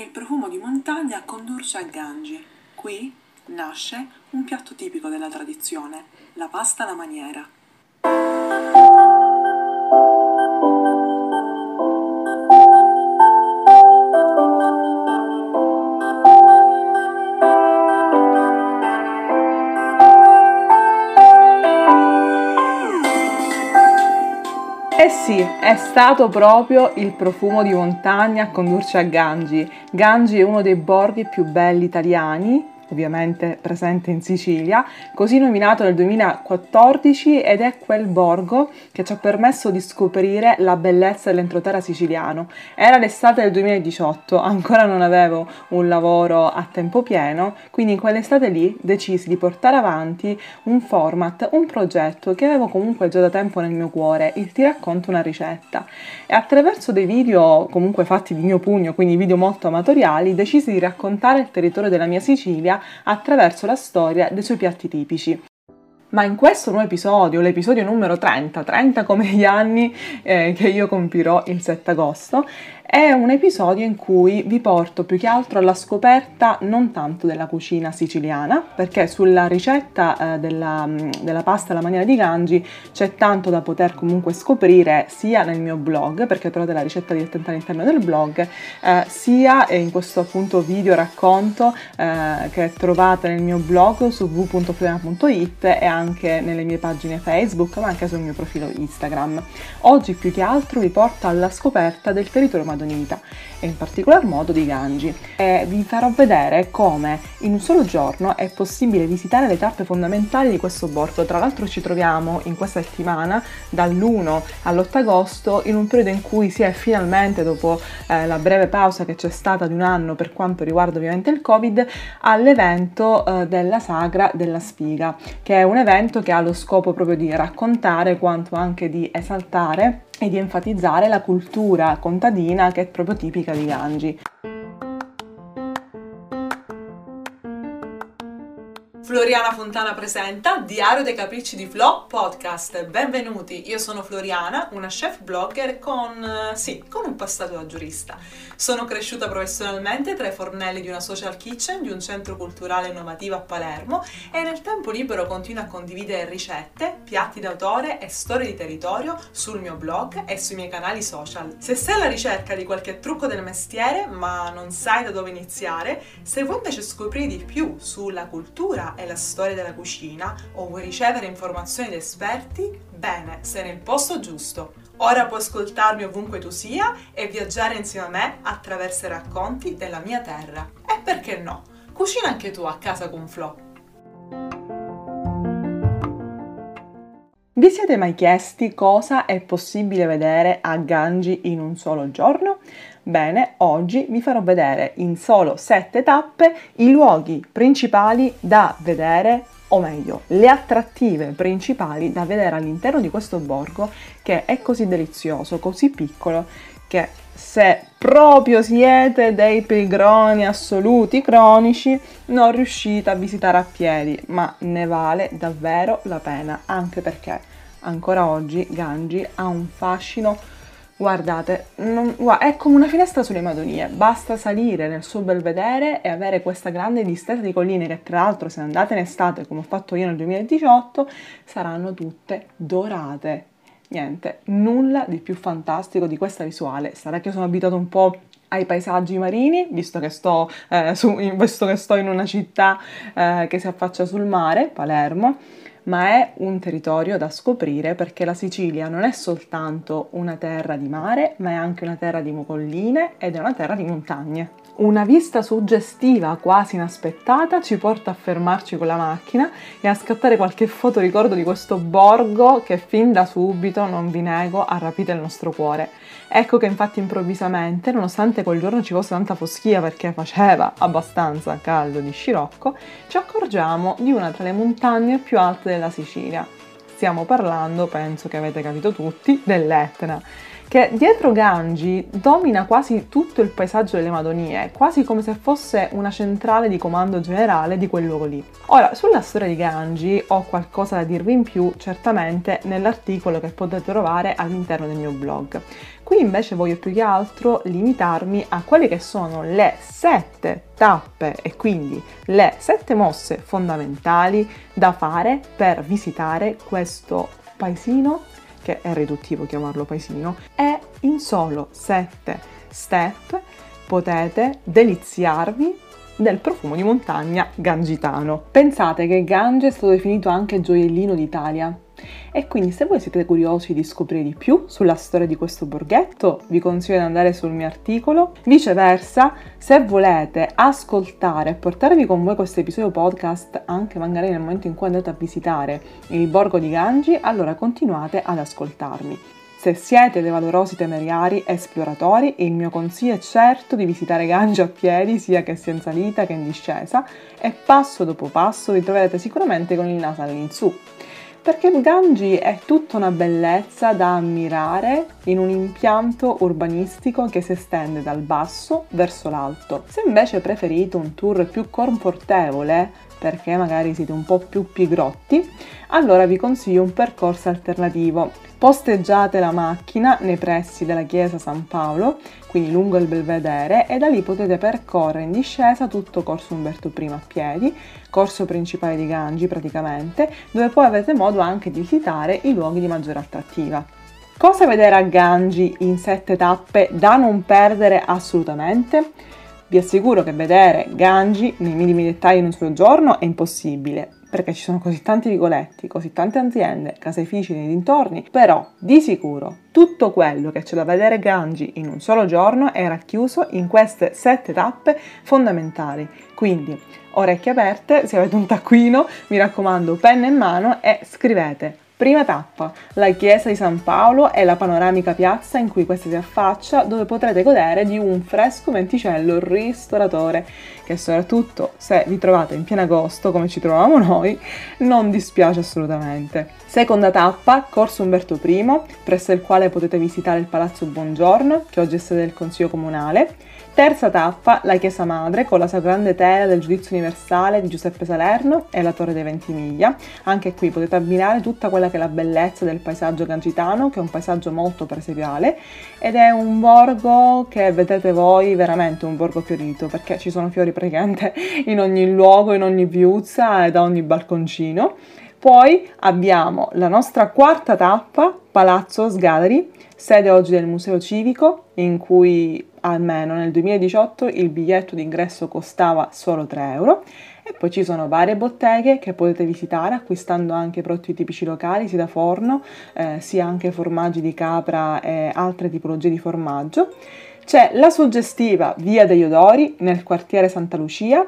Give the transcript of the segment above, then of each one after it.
e il profumo di montagna condurci a Gangi. Qui nasce un piatto tipico della tradizione, la pasta alla maniera. Sì, è stato proprio il profumo di montagna a condurci a Gangi. Gangi è uno dei borghi più belli italiani ovviamente presente in Sicilia, così nominato nel 2014 ed è quel borgo che ci ha permesso di scoprire la bellezza dell'entroterra siciliano. Era l'estate del 2018, ancora non avevo un lavoro a tempo pieno, quindi in quell'estate lì decisi di portare avanti un format, un progetto che avevo comunque già da tempo nel mio cuore, il ti racconto una ricetta. E attraverso dei video comunque fatti di mio pugno, quindi video molto amatoriali, decisi di raccontare il territorio della mia Sicilia attraverso la storia dei suoi piatti tipici. Ma in questo nuovo episodio, l'episodio numero 30, 30 come gli anni eh, che io compirò il 7 agosto, è un episodio in cui vi porto più che altro alla scoperta non tanto della cucina siciliana, perché sulla ricetta eh, della, mm, della, pasta alla maniera di Gangi c'è tanto da poter comunque scoprire sia nel mio blog, perché trovate la ricetta direttamente all'interno del blog, eh, sia in questo appunto video racconto eh, che trovate nel mio blog su www.floriana.it e anche nelle mie pagine Facebook, ma anche sul mio profilo Instagram. Oggi più che altro vi porto alla scoperta del territorio madonna Madonita e in particolar modo di Gangi. E vi farò vedere come in un solo giorno è possibile visitare le tappe fondamentali di questo borgo. Tra l'altro ci troviamo in questa settimana dall'1 all'8 agosto in un periodo in cui si è finalmente, dopo eh, la breve pausa che c'è stata di un anno per quanto riguarda ovviamente il Covid, all'evento eh, della Sagra della Spiga, che è un evento che ha lo scopo proprio di raccontare quanto anche di esaltare e di enfatizzare la cultura contadina che è proprio tipica di Gangi. Floriana Fontana presenta Diario dei Capricci di Flo podcast. Benvenuti, io sono Floriana, una chef blogger con, eh, sì, con un passato da giurista. Sono cresciuta professionalmente tra i fornelli di una social kitchen di un centro culturale innovativo a Palermo e nel tempo libero continuo a condividere ricette, piatti d'autore e storie di territorio sul mio blog e sui miei canali social. Se sei alla ricerca di qualche trucco del mestiere ma non sai da dove iniziare, se vuoi invece scoprire di più sulla cultura e la storia della cucina o vuoi ricevere informazioni da esperti, bene, sei nel posto giusto. Ora puoi ascoltarmi ovunque tu sia e viaggiare insieme a me attraverso i racconti della mia terra. E perché no? Cucina anche tu a casa con Flo. Vi siete mai chiesti cosa è possibile vedere a Gangi in un solo giorno? Bene, oggi vi farò vedere in solo 7 tappe i luoghi principali da vedere o meglio, le attrattive principali da vedere all'interno di questo borgo che è così delizioso, così piccolo, che se proprio siete dei pigroni assoluti cronici non riuscite a visitare a piedi, ma ne vale davvero la pena, anche perché ancora oggi Gangi ha un fascino Guardate, non, guarda, è come una finestra sulle Madonie, basta salire nel suo belvedere e avere questa grande distesa di colline che tra l'altro se andate in estate come ho fatto io nel 2018 saranno tutte dorate. Niente, nulla di più fantastico di questa visuale. Sarà che sono abituato un po' ai paesaggi marini, visto che sto, eh, su, visto che sto in una città eh, che si affaccia sul mare, Palermo ma è un territorio da scoprire perché la Sicilia non è soltanto una terra di mare, ma è anche una terra di colline ed è una terra di montagne. Una vista suggestiva, quasi inaspettata, ci porta a fermarci con la macchina e a scattare qualche foto ricordo di questo borgo che fin da subito, non vi nego, ha rapito il nostro cuore. Ecco che infatti improvvisamente, nonostante quel giorno ci fosse tanta foschia perché faceva abbastanza caldo di scirocco, ci accorgiamo di una tra le montagne più alte della Sicilia. Stiamo parlando, penso che avete capito tutti, dell'Etna che dietro Gangi domina quasi tutto il paesaggio delle Madonie, quasi come se fosse una centrale di comando generale di quel luogo lì. Ora, sulla storia di Gangi ho qualcosa da dirvi in più, certamente nell'articolo che potete trovare all'interno del mio blog. Qui invece voglio più che altro limitarmi a quelle che sono le sette tappe e quindi le sette mosse fondamentali da fare per visitare questo paesino che è riduttivo chiamarlo paesino, e in solo 7 step potete deliziarvi del profumo di montagna gangitano. Pensate che Gange è stato definito anche gioiellino d'Italia e quindi se voi siete curiosi di scoprire di più sulla storia di questo borghetto, vi consiglio di andare sul mio articolo. Viceversa, se volete ascoltare e portarvi con voi questo episodio podcast anche magari nel momento in cui andate a visitare il borgo di Gangi, allora continuate ad ascoltarmi. Se siete dei valorosi temeriari esploratori, il mio consiglio è certo di visitare Gangi a piedi, sia che sia in salita che in discesa, e passo dopo passo vi troverete sicuramente con il naso all'insù perché Gangi è tutta una bellezza da ammirare in un impianto urbanistico che si estende dal basso verso l'alto. Se invece preferite un tour più confortevole, perché magari siete un po' più pigrotti, allora vi consiglio un percorso alternativo. Posteggiate la macchina nei pressi della chiesa San Paolo, quindi lungo il belvedere, e da lì potete percorrere in discesa tutto Corso Umberto I a piedi, corso principale di Gangi praticamente, dove poi avete modo anche di visitare i luoghi di maggiore attrattiva. Cosa vedere a Gangi in sette tappe da non perdere assolutamente? Vi assicuro che vedere Gangi nei minimi dettagli in un solo giorno è impossibile, perché ci sono così tanti vicoletti, così tante aziende, caseifici nei dintorni, però di sicuro tutto quello che c'è da vedere Gangi in un solo giorno è racchiuso in queste sette tappe fondamentali. Quindi, orecchie aperte, se avete un taccuino, mi raccomando, penna in mano e scrivete Prima tappa, la chiesa di San Paolo e la panoramica piazza in cui questa si affaccia, dove potrete godere di un fresco venticello ristoratore, che soprattutto se vi trovate in pieno agosto, come ci trovavamo noi, non dispiace assolutamente. Seconda tappa, Corso Umberto I, presso il quale potete visitare il Palazzo Buongiorno, che oggi è sede del Consiglio Comunale, Terza tappa, la Chiesa Madre con la sua grande tela del giudizio universale di Giuseppe Salerno e la Torre dei Ventimiglia. Anche qui potete abbinare tutta quella che è la bellezza del paesaggio gangitano, che è un paesaggio molto presepiale ed è un borgo che vedete voi veramente un borgo fiorito perché ci sono fiori praticamente in ogni luogo, in ogni viuzza e da ogni balconcino. Poi abbiamo la nostra quarta tappa, Palazzo Sgadari, sede oggi del Museo Civico, in cui almeno nel 2018 il biglietto d'ingresso costava solo 3 euro. E poi ci sono varie botteghe che potete visitare acquistando anche prodotti tipici locali, sia da forno, eh, sia anche formaggi di capra e altre tipologie di formaggio. C'è la suggestiva Via degli Odori nel quartiere Santa Lucia,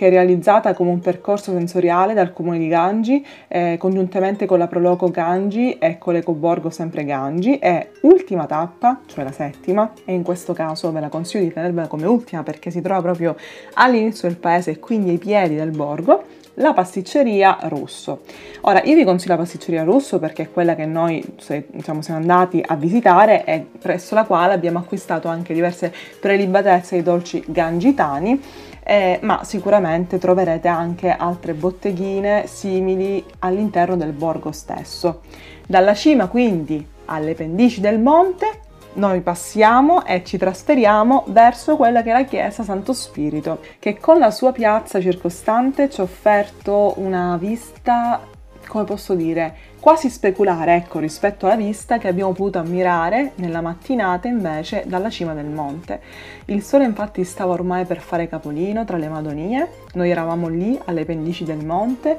che è realizzata come un percorso sensoriale dal comune di Gangi, eh, congiuntamente con la Proloco Gangi e con l'Ecoborgo sempre Gangi. E ultima tappa, cioè la settima, e in questo caso ve la consiglio di tenervela come ultima perché si trova proprio all'inizio del paese e quindi ai piedi del borgo, la pasticceria Russo. Ora, io vi consiglio la pasticceria Russo perché è quella che noi se, diciamo, siamo andati a visitare e presso la quale abbiamo acquistato anche diverse prelibatezze di dolci gangitani eh, ma sicuramente troverete anche altre botteghine simili all'interno del borgo stesso. Dalla cima quindi alle pendici del monte noi passiamo e ci trasferiamo verso quella che è la chiesa Santo Spirito, che con la sua piazza circostante ci ha offerto una vista, come posso dire, quasi speculare, ecco, rispetto alla vista che abbiamo potuto ammirare nella mattinata invece dalla cima del monte. Il sole infatti stava ormai per fare capolino tra le Madonie, noi eravamo lì alle pendici del monte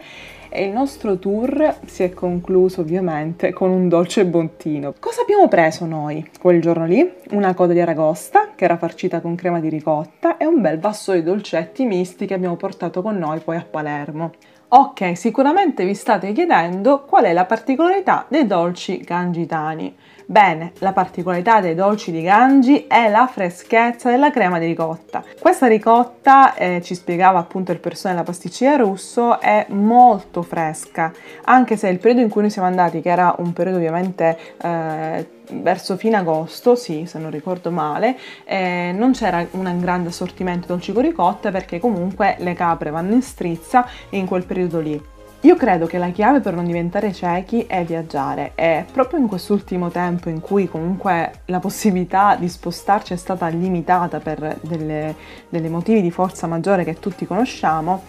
e il nostro tour si è concluso ovviamente con un dolce bontino. Cosa abbiamo preso noi quel giorno lì? Una coda di aragosta che era farcita con crema di ricotta e un bel vaso di dolcetti misti che abbiamo portato con noi poi a Palermo. Ok, sicuramente vi state chiedendo qual è la particolarità dei dolci gangitani. Bene, la particolarità dei dolci di Gangi è la freschezza della crema di ricotta. Questa ricotta, eh, ci spiegava appunto il persone della pasticceria russo, è molto fresca, anche se il periodo in cui noi siamo andati, che era un periodo ovviamente eh, verso fine agosto, sì, se non ricordo male, eh, non c'era un grande assortimento dolci con ricotta perché comunque le capre vanno in strizza in quel periodo lì. Io credo che la chiave per non diventare ciechi è viaggiare e proprio in quest'ultimo tempo in cui comunque la possibilità di spostarci è stata limitata per delle motivi di forza maggiore che tutti conosciamo,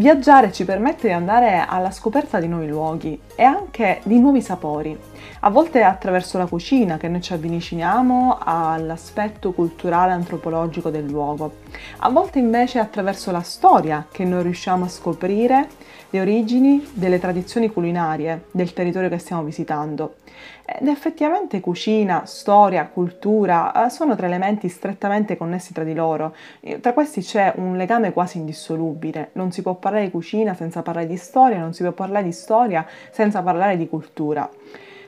Viaggiare ci permette di andare alla scoperta di nuovi luoghi e anche di nuovi sapori. A volte è attraverso la cucina che noi ci avviciniamo all'aspetto culturale antropologico del luogo, a volte invece è attraverso la storia che noi riusciamo a scoprire le origini delle tradizioni culinarie del territorio che stiamo visitando. Ed effettivamente cucina, storia, cultura eh, sono tre elementi strettamente connessi tra di loro. Tra questi c'è un legame quasi indissolubile. Non si può parlare di cucina senza parlare di storia, non si può parlare di storia senza parlare di cultura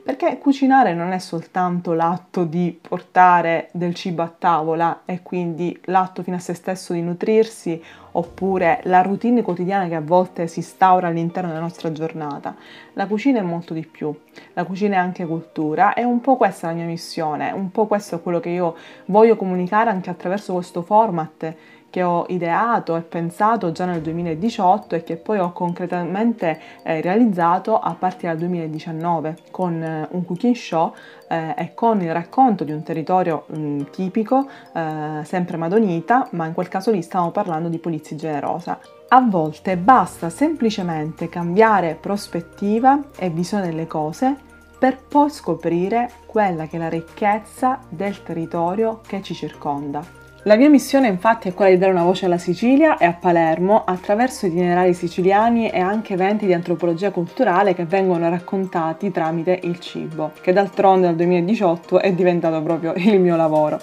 perché cucinare non è soltanto l'atto di portare del cibo a tavola e quindi l'atto fino a se stesso di nutrirsi oppure la routine quotidiana che a volte si instaura all'interno della nostra giornata. La cucina è molto di più, la cucina è anche cultura e un po' questa è la mia missione, un po' questo è quello che io voglio comunicare anche attraverso questo format che ho ideato e pensato già nel 2018 e che poi ho concretamente eh, realizzato a partire dal 2019 con eh, un cooking show eh, e con il racconto di un territorio mh, mm, tipico, eh, sempre madonita, ma in quel caso lì stiamo parlando di Polizia Generosa. A volte basta semplicemente cambiare prospettiva e visione delle cose per poi scoprire quella che è la ricchezza del territorio che ci circonda. La mia missione infatti è quella di dare una voce alla Sicilia e a Palermo attraverso itinerari siciliani e anche eventi di antropologia culturale che vengono raccontati tramite il cibo, che d'altronde dal 2018 è diventato proprio il mio lavoro.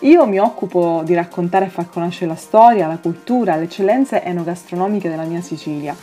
Io mi occupo di raccontare e far conoscere la storia, la cultura, le eccellenze enogastronomiche della mia Sicilia.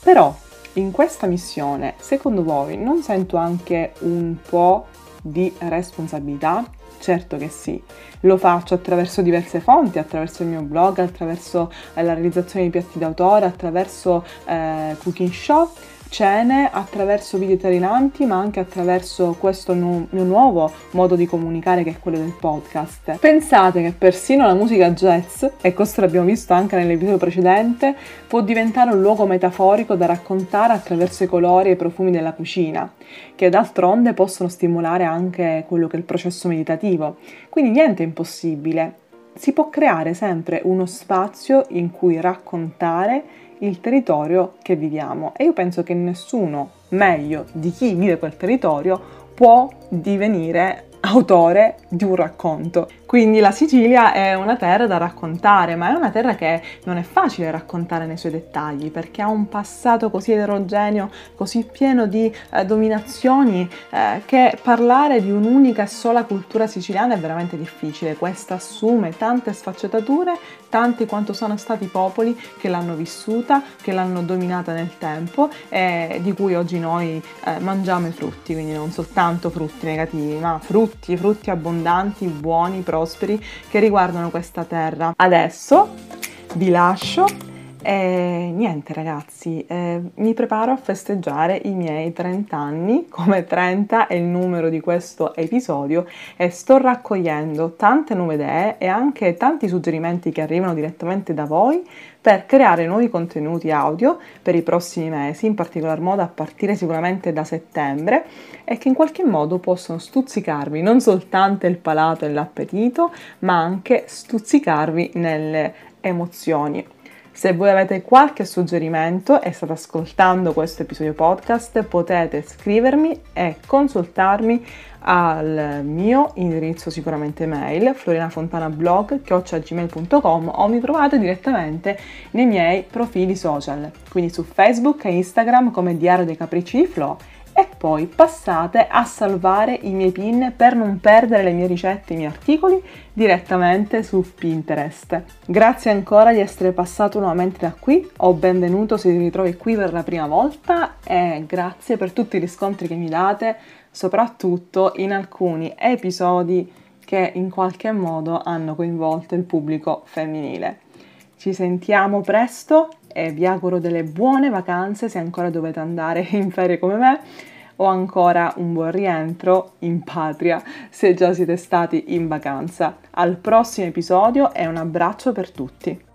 Però in questa missione, secondo voi, non sento anche un po' di responsabilità? Certo che sì, lo faccio attraverso diverse fonti, attraverso il mio blog, attraverso eh, la realizzazione di piatti d'autore, attraverso eh, cooking show cene attraverso video trailanti ma anche attraverso questo nu- mio nuovo modo di comunicare che è quello del podcast. Pensate che persino la musica jazz, e questo l'abbiamo visto anche nell'episodio precedente, può diventare un luogo metaforico da raccontare attraverso i colori e i profumi della cucina, che d'altronde possono stimolare anche quello che è il processo meditativo. Quindi niente è impossibile. Si può creare sempre uno spazio in cui raccontare il territorio che viviamo. E io penso che nessuno meglio di chi vive quel territorio può divenire autore di un racconto. Quindi la Sicilia è una terra da raccontare, ma è una terra che non è facile raccontare nei suoi dettagli perché ha un passato così eterogeneo, così pieno di eh, dominazioni eh, che parlare di un'unica e sola cultura siciliana è veramente difficile. Questa assume tante sfaccettature, tanti quanto sono stati i popoli che l'hanno vissuta, che l'hanno dominata nel tempo e di cui oggi noi eh, mangiamo i frutti, quindi non soltanto frutti negativi, ma frutti, frutti abbondanti, buoni, prosperi che riguardano questa terra. Adesso vi lascio e niente ragazzi, eh, mi preparo a festeggiare i miei 30 anni, come 30 è il numero di questo episodio e sto raccogliendo tante nuove idee e anche tanti suggerimenti che arrivano direttamente da voi per creare nuovi contenuti audio per i prossimi mesi, in particolar modo a partire sicuramente da settembre e che in qualche modo possono stuzzicarvi non soltanto il palato e l'appetito, ma anche stuzzicarvi nelle emozioni. Se voi avete qualche suggerimento e state ascoltando questo episodio podcast, potete scrivermi e consultarmi al mio indirizzo sicuramente mail florinafontanablog.gmail.com o mi trovate direttamente nei miei profili social, quindi su Facebook e Instagram come Diario dei Capricci di Flo e poi passate a salvare i miei pin per non perdere le mie ricette, i miei articoli direttamente su Pinterest. Grazie ancora di essere passato nuovamente da qui, o benvenuto se ti ritrovi qui per la prima volta e grazie per tutti i riscontri che mi date, soprattutto in alcuni episodi che in qualche modo hanno coinvolto il pubblico femminile. Ci sentiamo presto e vi auguro delle buone vacanze se ancora dovete andare in ferie come me o ancora un buon rientro in patria se già siete stati in vacanza. Al prossimo episodio e un abbraccio per tutti.